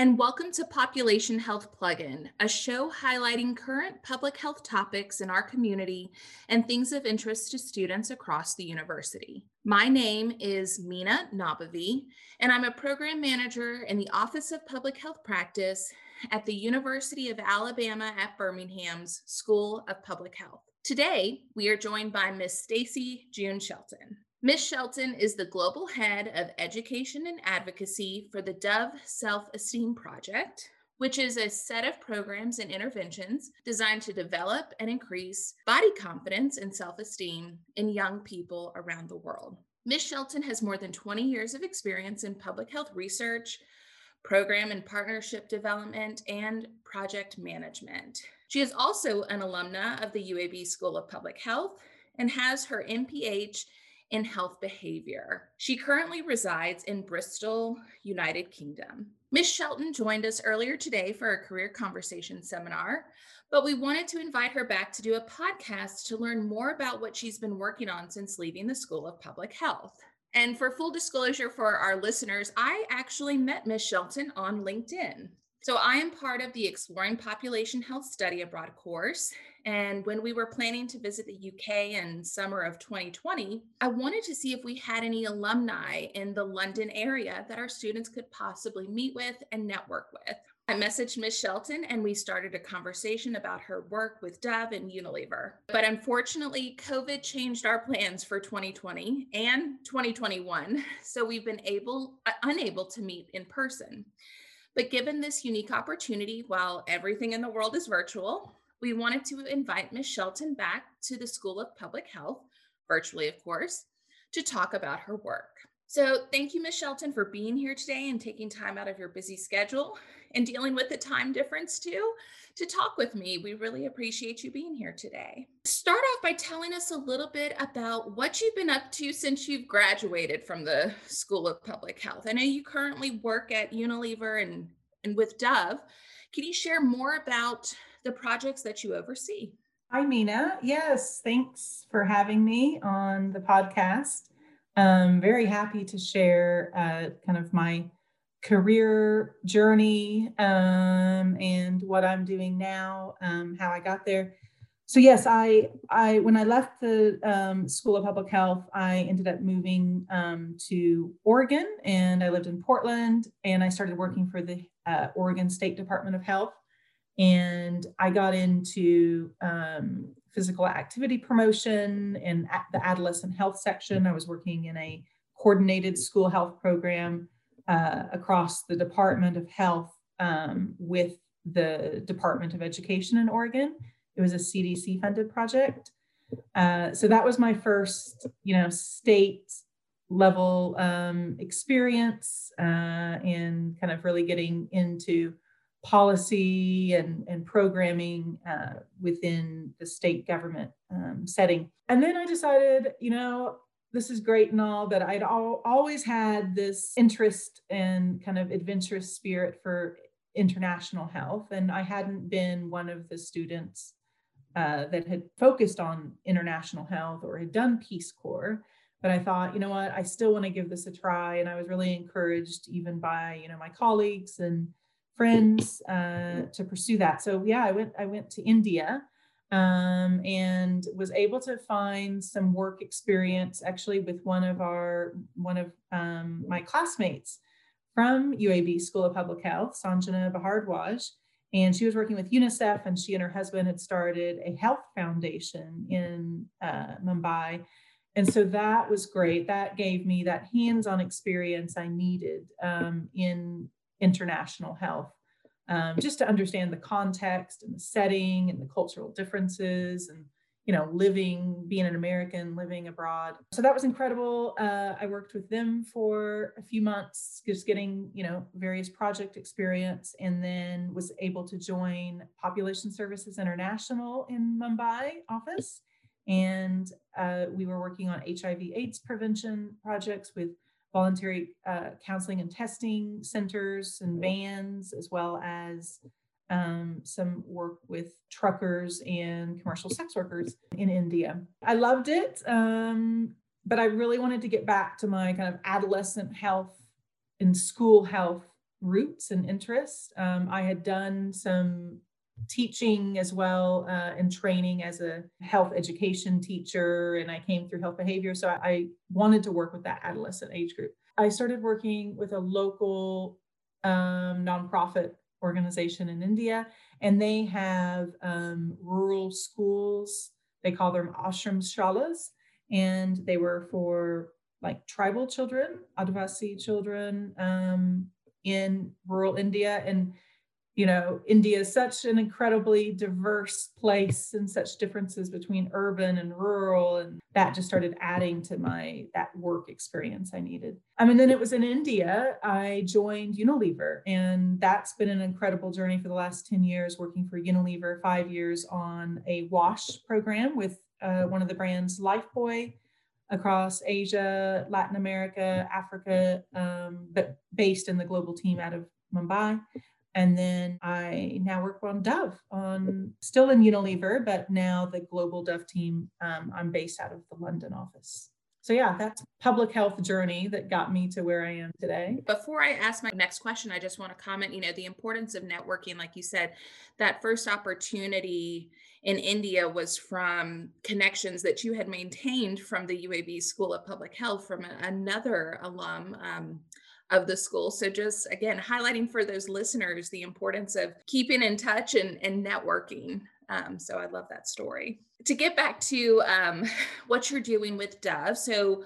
and welcome to Population Health Plugin, a show highlighting current public health topics in our community and things of interest to students across the university. My name is Mina Nabavi, and I'm a program manager in the Office of Public Health Practice at the University of Alabama at Birmingham's School of Public Health. Today, we are joined by Miss Stacy June Shelton. Ms. Shelton is the global head of education and advocacy for the Dove Self Esteem Project, which is a set of programs and interventions designed to develop and increase body confidence and self esteem in young people around the world. Ms. Shelton has more than 20 years of experience in public health research, program and partnership development, and project management. She is also an alumna of the UAB School of Public Health and has her MPH in health behavior. She currently resides in Bristol, United Kingdom. Ms. Shelton joined us earlier today for a career conversation seminar, but we wanted to invite her back to do a podcast to learn more about what she's been working on since leaving the School of Public Health. And for full disclosure for our listeners, I actually met Ms. Shelton on LinkedIn. So I am part of the Exploring Population Health Study Abroad course. And when we were planning to visit the UK in summer of 2020, I wanted to see if we had any alumni in the London area that our students could possibly meet with and network with. I messaged Miss Shelton and we started a conversation about her work with Dove and Unilever. But unfortunately, COVID changed our plans for 2020 and 2021, so we've been able uh, unable to meet in person. But given this unique opportunity, while everything in the world is virtual, we wanted to invite Ms. Shelton back to the School of Public Health, virtually, of course, to talk about her work. So, thank you, Ms. Shelton, for being here today and taking time out of your busy schedule and dealing with the time difference too to talk with me. We really appreciate you being here today. Start off by telling us a little bit about what you've been up to since you've graduated from the School of Public Health. I know you currently work at Unilever and, and with Dove. Can you share more about the projects that you oversee? Hi, Mina. Yes, thanks for having me on the podcast. I'm very happy to share uh, kind of my career journey um, and what I'm doing now, um, how I got there. So yes, I I when I left the um, School of Public Health, I ended up moving um, to Oregon, and I lived in Portland, and I started working for the uh, Oregon State Department of Health, and I got into um, physical activity promotion and the adolescent health section. I was working in a coordinated school health program uh, across the Department of Health um, with the Department of Education in Oregon. It was a CDC funded project. Uh, so that was my first, you know, state level um, experience uh, and kind of really getting into policy and, and programming uh, within the state government um, setting. And then I decided, you know, this is great and all, but I'd al- always had this interest and kind of adventurous spirit for international health. And I hadn't been one of the students uh, that had focused on international health or had done Peace Corps. But I thought, you know what, I still want to give this a try. And I was really encouraged even by, you know, my colleagues and friends uh, to pursue that. So yeah, I went I went to India um, and was able to find some work experience actually with one of our one of um, my classmates from UAB School of Public Health, Sanjana Bhardwaj. And she was working with UNICEF, and she and her husband had started a health foundation in uh, Mumbai. And so that was great. That gave me that hands on experience I needed um, in international health, um, just to understand the context and the setting and the cultural differences and you know living being an american living abroad. So that was incredible. Uh, i worked with them for a few months just getting you know various project experience and then was able to join population services international in mumbai office. And uh, we were working on hiv aids prevention projects with voluntary uh, counseling and testing centers and vans, as well as um, some work with truckers and commercial sex workers in India. I loved it, um, but I really wanted to get back to my kind of adolescent health and school health roots and interests. Um, I had done some teaching as well uh, and training as a health education teacher, and I came through health behavior. So I, I wanted to work with that adolescent age group. I started working with a local um, nonprofit organization in India, and they have um, rural schools. They call them ashram shalas, and they were for like tribal children, Adivasi children um, in rural India. And you know, India is such an incredibly diverse place and such differences between urban and rural. And that just started adding to my that work experience I needed. I mean, then it was in India, I joined Unilever. And that's been an incredible journey for the last 10 years, working for Unilever, five years on a wash program with uh, one of the brands, Lifebuoy across Asia, Latin America, Africa, um, but based in the global team out of Mumbai. And then I now work on Dove, on still in Unilever, but now the global Dove team. Um, I'm based out of the London office. So yeah, that's public health journey that got me to where I am today. Before I ask my next question, I just want to comment, you know, the importance of networking like you said, that first opportunity in India was from connections that you had maintained from the UAB School of Public Health from another alum um, of the school. So just again, highlighting for those listeners the importance of keeping in touch and, and networking. Um, so I love that story. To get back to um, what you're doing with Dove. So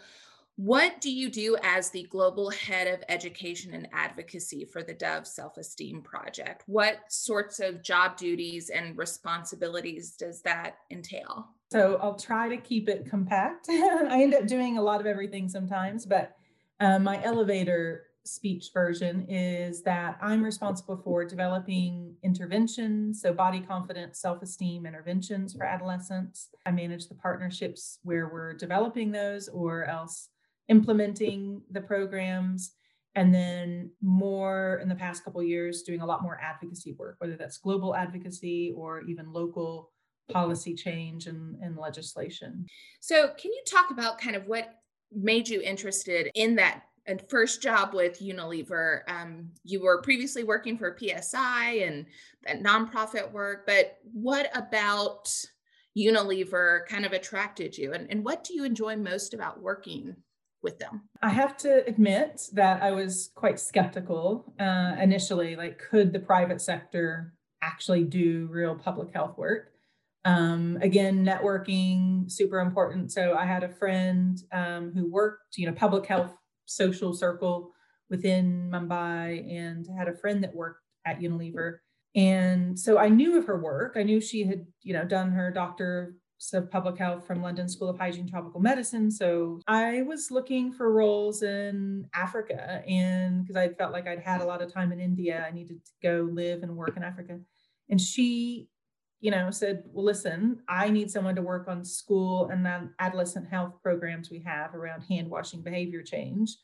what do you do as the global head of education and advocacy for the Dove Self Esteem Project? What sorts of job duties and responsibilities does that entail? So I'll try to keep it compact. I end up doing a lot of everything sometimes, but um, my elevator speech version is that I'm responsible for developing interventions, so body confidence, self esteem interventions for adolescents. I manage the partnerships where we're developing those or else implementing the programs. And then more in the past couple years, doing a lot more advocacy work, whether that's global advocacy or even local policy change and, and legislation. So, can you talk about kind of what made you interested in that and first job with Unilever. Um, you were previously working for PSI and that nonprofit work, but what about Unilever kind of attracted you? And, and what do you enjoy most about working with them? I have to admit that I was quite skeptical uh, initially. Like, could the private sector actually do real public health work? Um, again, networking super important. So I had a friend um, who worked, you know, public health social circle within Mumbai and had a friend that worked at Unilever. And so I knew of her work. I knew she had, you know, done her doctor of public health from London School of Hygiene Tropical Medicine. So I was looking for roles in Africa and because I felt like I'd had a lot of time in India, I needed to go live and work in Africa. And she you know, said, well, listen, I need someone to work on school and then adolescent health programs we have around hand washing behavior change.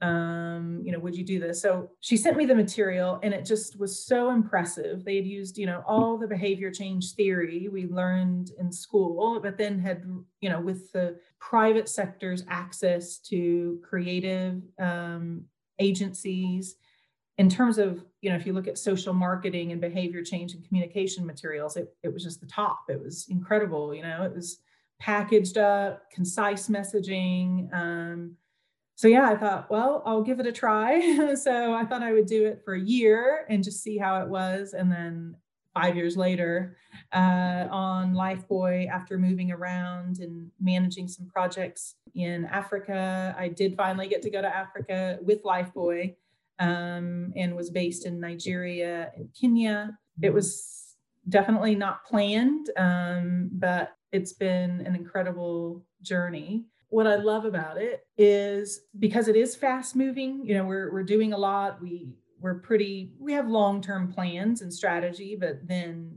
Um, you know, would you do this? So she sent me the material and it just was so impressive. They had used, you know, all the behavior change theory we learned in school, but then had, you know, with the private sector's access to creative um, agencies in terms of you know if you look at social marketing and behavior change and communication materials it, it was just the top. It was incredible you know it was packaged up concise messaging um, so yeah i thought well i'll give it a try. So i thought i would do it for a year and just see how it was and then five years later uh, on lifebuoy after moving around and managing some projects in africa i did finally get to go to africa with lifebuoy um, and was based in Nigeria and Kenya. It was definitely not planned, um, but it's been an incredible journey. What I love about it is because it is fast moving, you know, we're, we're doing a lot. We, we're pretty, we have long-term plans and strategy, but then,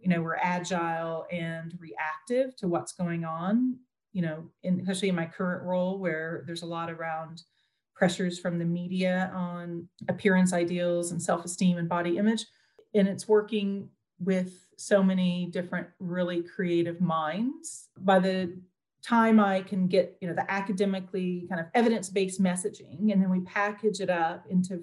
you know, we're agile and reactive to what's going on, you know, in, especially in my current role where there's a lot around pressures from the media on appearance ideals and self esteem and body image. And it's working with so many different, really creative minds. By the time I can get, you know, the academically kind of evidence-based messaging, and then we package it up into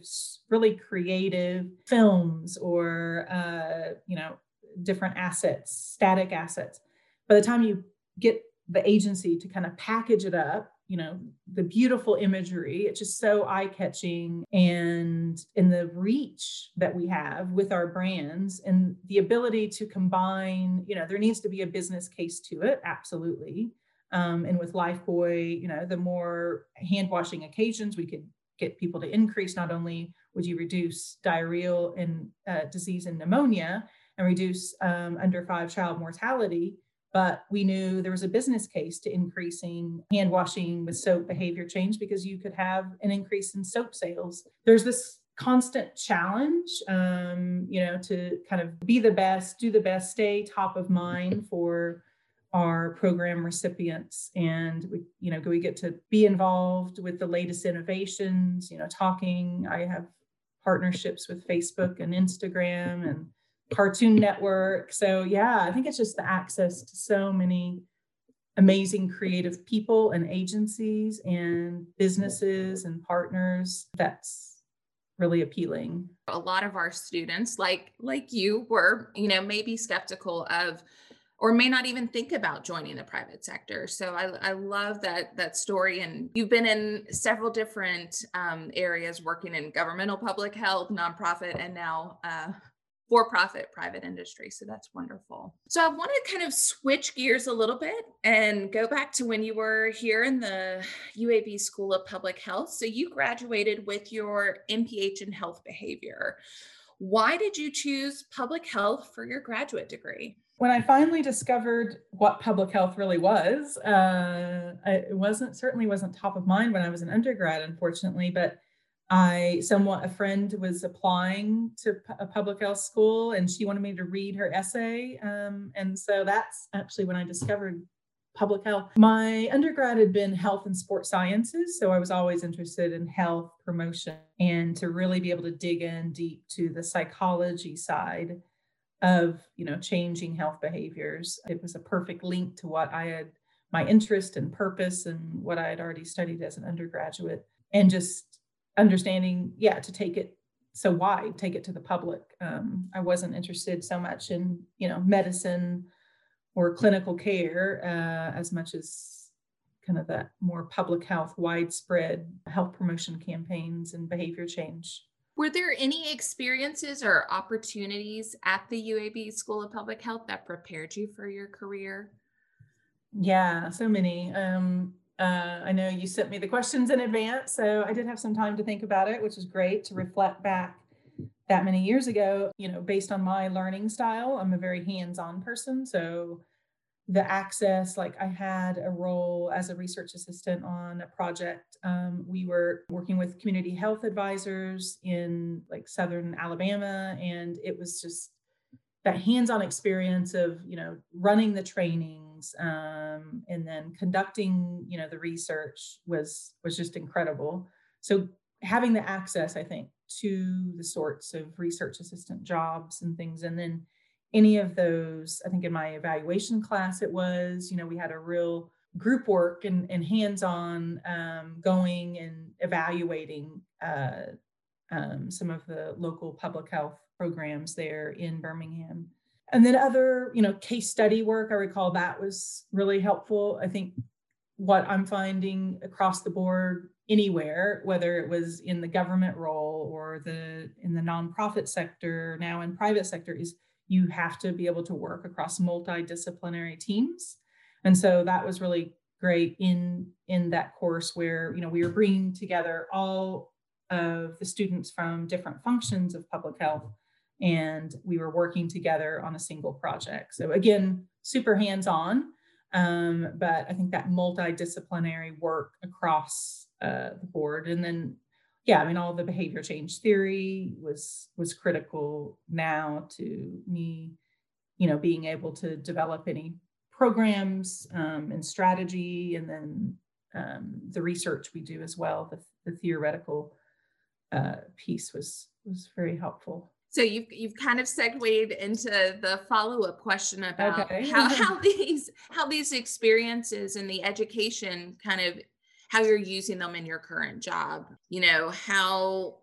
really creative films or, uh, you know, different assets, static assets. By the time you get the agency to kind of package it up, you know, the beautiful imagery, it's just so eye-catching, and in the reach that we have with our brands, and the ability to combine, you know, there needs to be a business case to it, absolutely. Um, and with Lifebuoy, you know, the more hand washing occasions we could get people to increase, not only would you reduce diarrheal and uh, disease and pneumonia and reduce um, under five child mortality, but we knew there was a business case to increasing hand washing with soap behavior change because you could have an increase in soap sales. There's this constant challenge, um, you know, to kind of be the best, do the best, stay top of mind for our program recipients and we you know we get to be involved with the latest innovations you know talking i have partnerships with facebook and instagram and cartoon network so yeah i think it's just the access to so many amazing creative people and agencies and businesses and partners that's really appealing a lot of our students like like you were you know maybe skeptical of or may not even think about joining the private sector. So I, I love that that story. And you've been in several different um, areas, working in governmental public health, nonprofit, and now uh, for-profit private industry. So that's wonderful. So I want to kind of switch gears a little bit and go back to when you were here in the UAB School of Public Health. So you graduated with your MPH in health behavior. Why did you choose public health for your graduate degree? when I finally discovered what public health really was, uh, it wasn't certainly wasn't top of mind when I was an undergrad, unfortunately. But I somewhat a friend was applying to a public health school, and she wanted me to read her essay, um, and so that's actually when I discovered public health. My undergrad had been health and sports sciences, so I was always interested in health promotion and to really be able to dig in deep to the psychology side of you know changing health behaviors it was a perfect link to what i had my interest and purpose and what i had already studied as an undergraduate and just understanding yeah to take it so wide take it to the public um, i wasn't interested so much in you know medicine or clinical care uh, as much as kind of that more public health widespread health promotion campaigns and behavior change were there any experiences or opportunities at the UAB School of Public Health that prepared you for your career? Yeah, so many. Um, uh, I know you sent me the questions in advance, so I did have some time to think about it, which is great to reflect back that many years ago. You know, based on my learning style, I'm a very hands on person. So the access like i had a role as a research assistant on a project um, we were working with community health advisors in like southern alabama and it was just that hands-on experience of you know running the trainings um, and then conducting you know the research was was just incredible so having the access i think to the sorts of research assistant jobs and things and then any of those, I think in my evaluation class, it was, you know, we had a real group work and, and hands-on um, going and evaluating uh, um, some of the local public health programs there in Birmingham. And then other, you know, case study work, I recall that was really helpful. I think what I'm finding across the board anywhere, whether it was in the government role or the in the nonprofit sector, now in private sector, is you have to be able to work across multidisciplinary teams and so that was really great in in that course where you know we were bringing together all of the students from different functions of public health and we were working together on a single project so again super hands-on um, but i think that multidisciplinary work across uh, the board and then yeah, I mean, all the behavior change theory was was critical now to me, you know, being able to develop any programs um, and strategy, and then um, the research we do as well. The, the theoretical uh, piece was was very helpful. So you've you've kind of segued into the follow up question about okay. how how these how these experiences and the education kind of how you're using them in your current job. You know how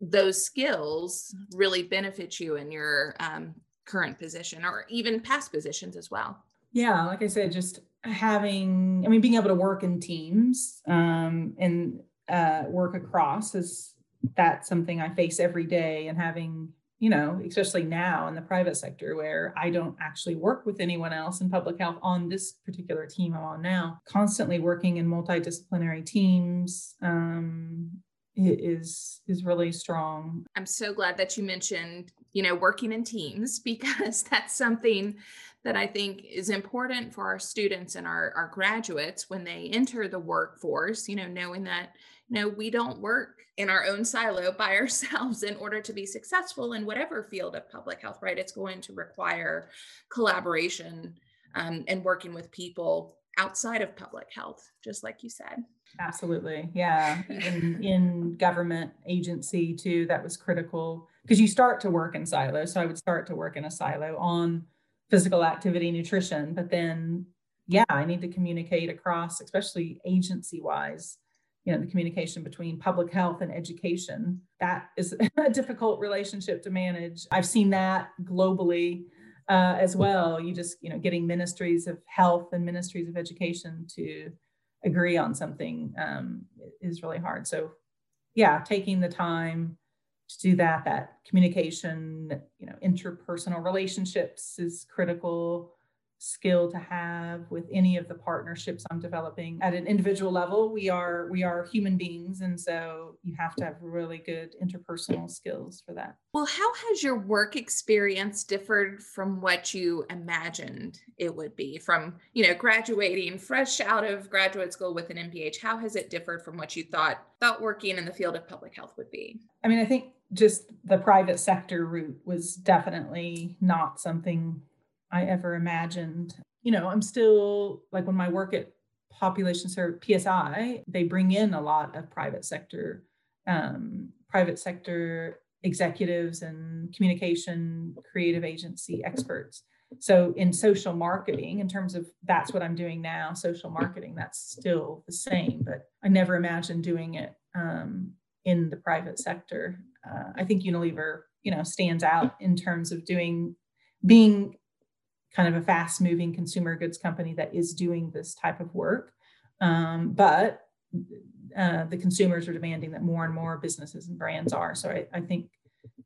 those skills really benefit you in your um, current position or even past positions as well. Yeah, like I said, just having I mean being able to work in teams um, and uh, work across is that's something I face every day and having you know, especially now in the private sector where I don't actually work with anyone else in public health on this particular team I'm on now, constantly working in multidisciplinary teams um, is is really strong. I'm so glad that you mentioned, you know, working in teams because that's something that I think is important for our students and our, our graduates when they enter the workforce, you know, knowing that know, we don't work in our own silo by ourselves in order to be successful in whatever field of public health, right? It's going to require collaboration um, and working with people outside of public health, just like you said. Absolutely. Yeah. In, in government agency too, that was critical because you start to work in silos. So I would start to work in a silo on physical activity, nutrition, but then, yeah, I need to communicate across, especially agency wise you know the communication between public health and education. That is a difficult relationship to manage. I've seen that globally uh, as well. You just you know getting ministries of health and ministries of education to agree on something um, is really hard. So yeah taking the time to do that that communication you know interpersonal relationships is critical skill to have with any of the partnerships I'm developing at an individual level. We are we are human beings and so you have to have really good interpersonal skills for that. Well, how has your work experience differed from what you imagined it would be from, you know, graduating fresh out of graduate school with an MPH? How has it differed from what you thought thought working in the field of public health would be? I mean, I think just the private sector route was definitely not something I ever imagined. You know, I'm still like when my work at Population Service PSI, they bring in a lot of private sector, um, private sector executives and communication creative agency experts. So in social marketing, in terms of that's what I'm doing now, social marketing, that's still the same, but I never imagined doing it um, in the private sector. Uh, I think Unilever, you know, stands out in terms of doing being kind of a fast moving consumer goods company that is doing this type of work. Um, but uh, the consumers are demanding that more and more businesses and brands are. So I, I think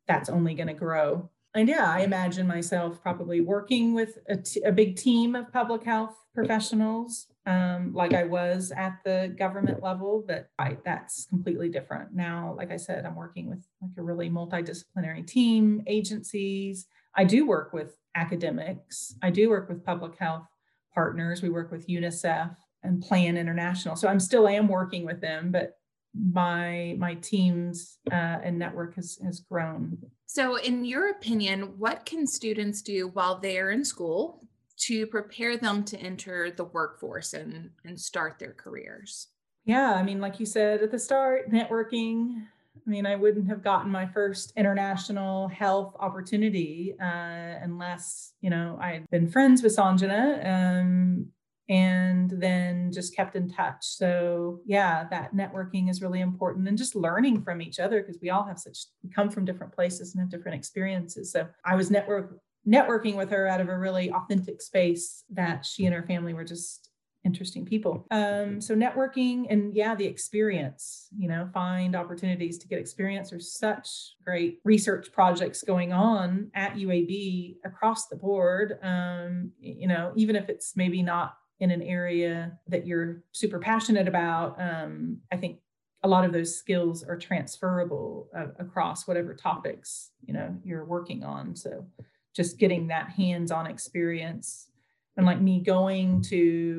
that's only going to grow. And yeah, I imagine myself probably working with a, t- a big team of public health professionals, um, like I was at the government level. But right, that's completely different now. Like I said, I'm working with like a really multidisciplinary team, agencies. I do work with academics. I do work with public health partners. We work with UNICEF and Plan International. So I'm still am working with them, but my my teams uh, and network has has grown. So, in your opinion, what can students do while they're in school to prepare them to enter the workforce and and start their careers? Yeah, I mean, like you said at the start, networking, I mean, I wouldn't have gotten my first international health opportunity uh, unless, you know, I had been friends with Sanjana um, and then just kept in touch. So, yeah, that networking is really important and just learning from each other because we all have such, we come from different places and have different experiences. So, I was network networking with her out of a really authentic space that she and her family were just interesting people. Um, so networking and yeah, the experience, you know, find opportunities to get experience. There's such great research projects going on at UAB across the board. Um, you know, even if it's maybe not in an area that you're super passionate about, um, I think a lot of those skills are transferable uh, across whatever topics you know you're working on. So just getting that hands-on experience and like me going to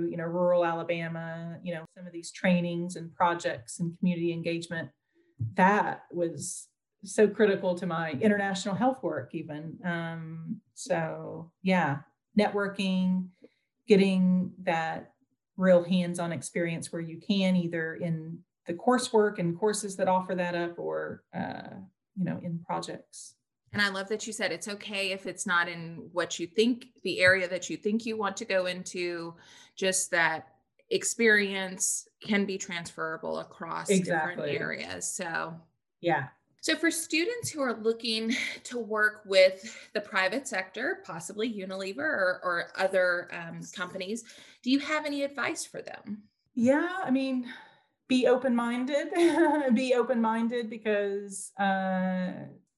you know rural alabama you know some of these trainings and projects and community engagement that was so critical to my international health work even. Um, so yeah networking getting that real hands-on experience where you can either in the coursework and courses that offer that up or uh, you know in projects And I love that you said it's okay if it's not in what you think, the area that you think you want to go into, just that experience can be transferable across exactly. different areas. So, yeah. So, for students who are looking to work with the private sector, possibly Unilever or, or other um, companies, do you have any advice for them? Yeah, I mean, be open minded. be open minded because, uh,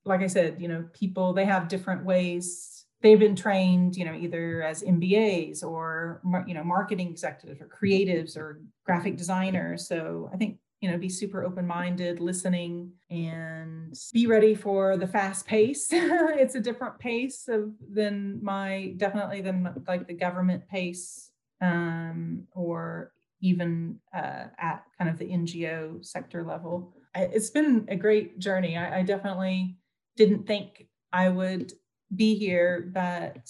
like I said, you know, people they have different ways. They've been trained, you know, either as MBAs or you know, marketing executives or creatives or graphic designers. So I think you know be super open minded listening and be ready for the fast pace it's a different pace of than my definitely than like the government pace um, or even uh, at kind of the NGO sector level. It's been a great journey. I, I definitely didn't think I would be here, but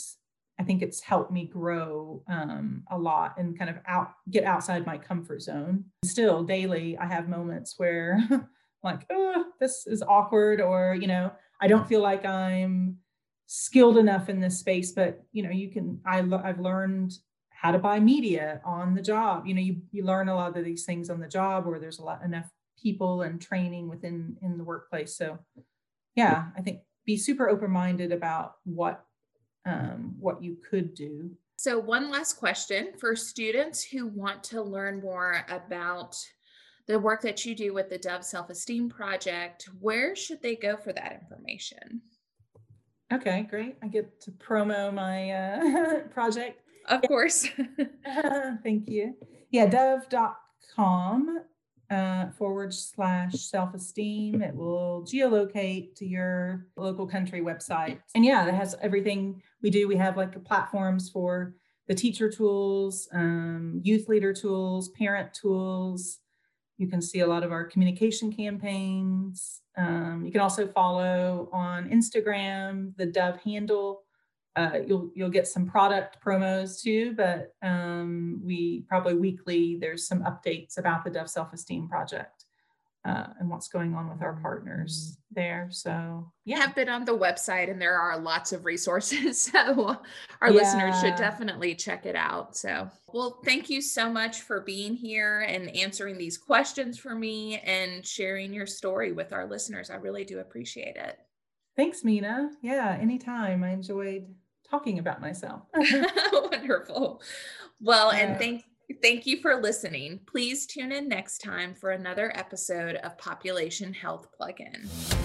I think it's helped me grow um, a lot and kind of out get outside my comfort zone. Still, daily, I have moments where, like, oh, this is awkward, or you know, I don't feel like I'm skilled enough in this space. But you know, you can. I I've learned how to buy media on the job. You know, you, you learn a lot of these things on the job where there's a lot enough people and training within in the workplace. So yeah, I think be super open-minded about what um, what you could do. So one last question for students who want to learn more about the work that you do with the Dove Self-Esteem Project, where should they go for that information? Okay, great. I get to promo my uh, project. Of course. thank you. Yeah, dove.com uh, forward slash self esteem. It will geolocate to your local country website. And yeah, it has everything we do. We have like platforms for the teacher tools, um, youth leader tools, parent tools. You can see a lot of our communication campaigns. Um, you can also follow on Instagram the Dove handle uh, you'll you'll get some product promos too, but um, we probably weekly there's some updates about the Dove Self Esteem Project uh, and what's going on with our partners there. So yeah, have been on the website and there are lots of resources, so our yeah. listeners should definitely check it out. So well, thank you so much for being here and answering these questions for me and sharing your story with our listeners. I really do appreciate it. Thanks, Mina. Yeah, anytime. I enjoyed talking about myself. Wonderful. Well, uh, and thank thank you for listening. Please tune in next time for another episode of Population Health Plugin.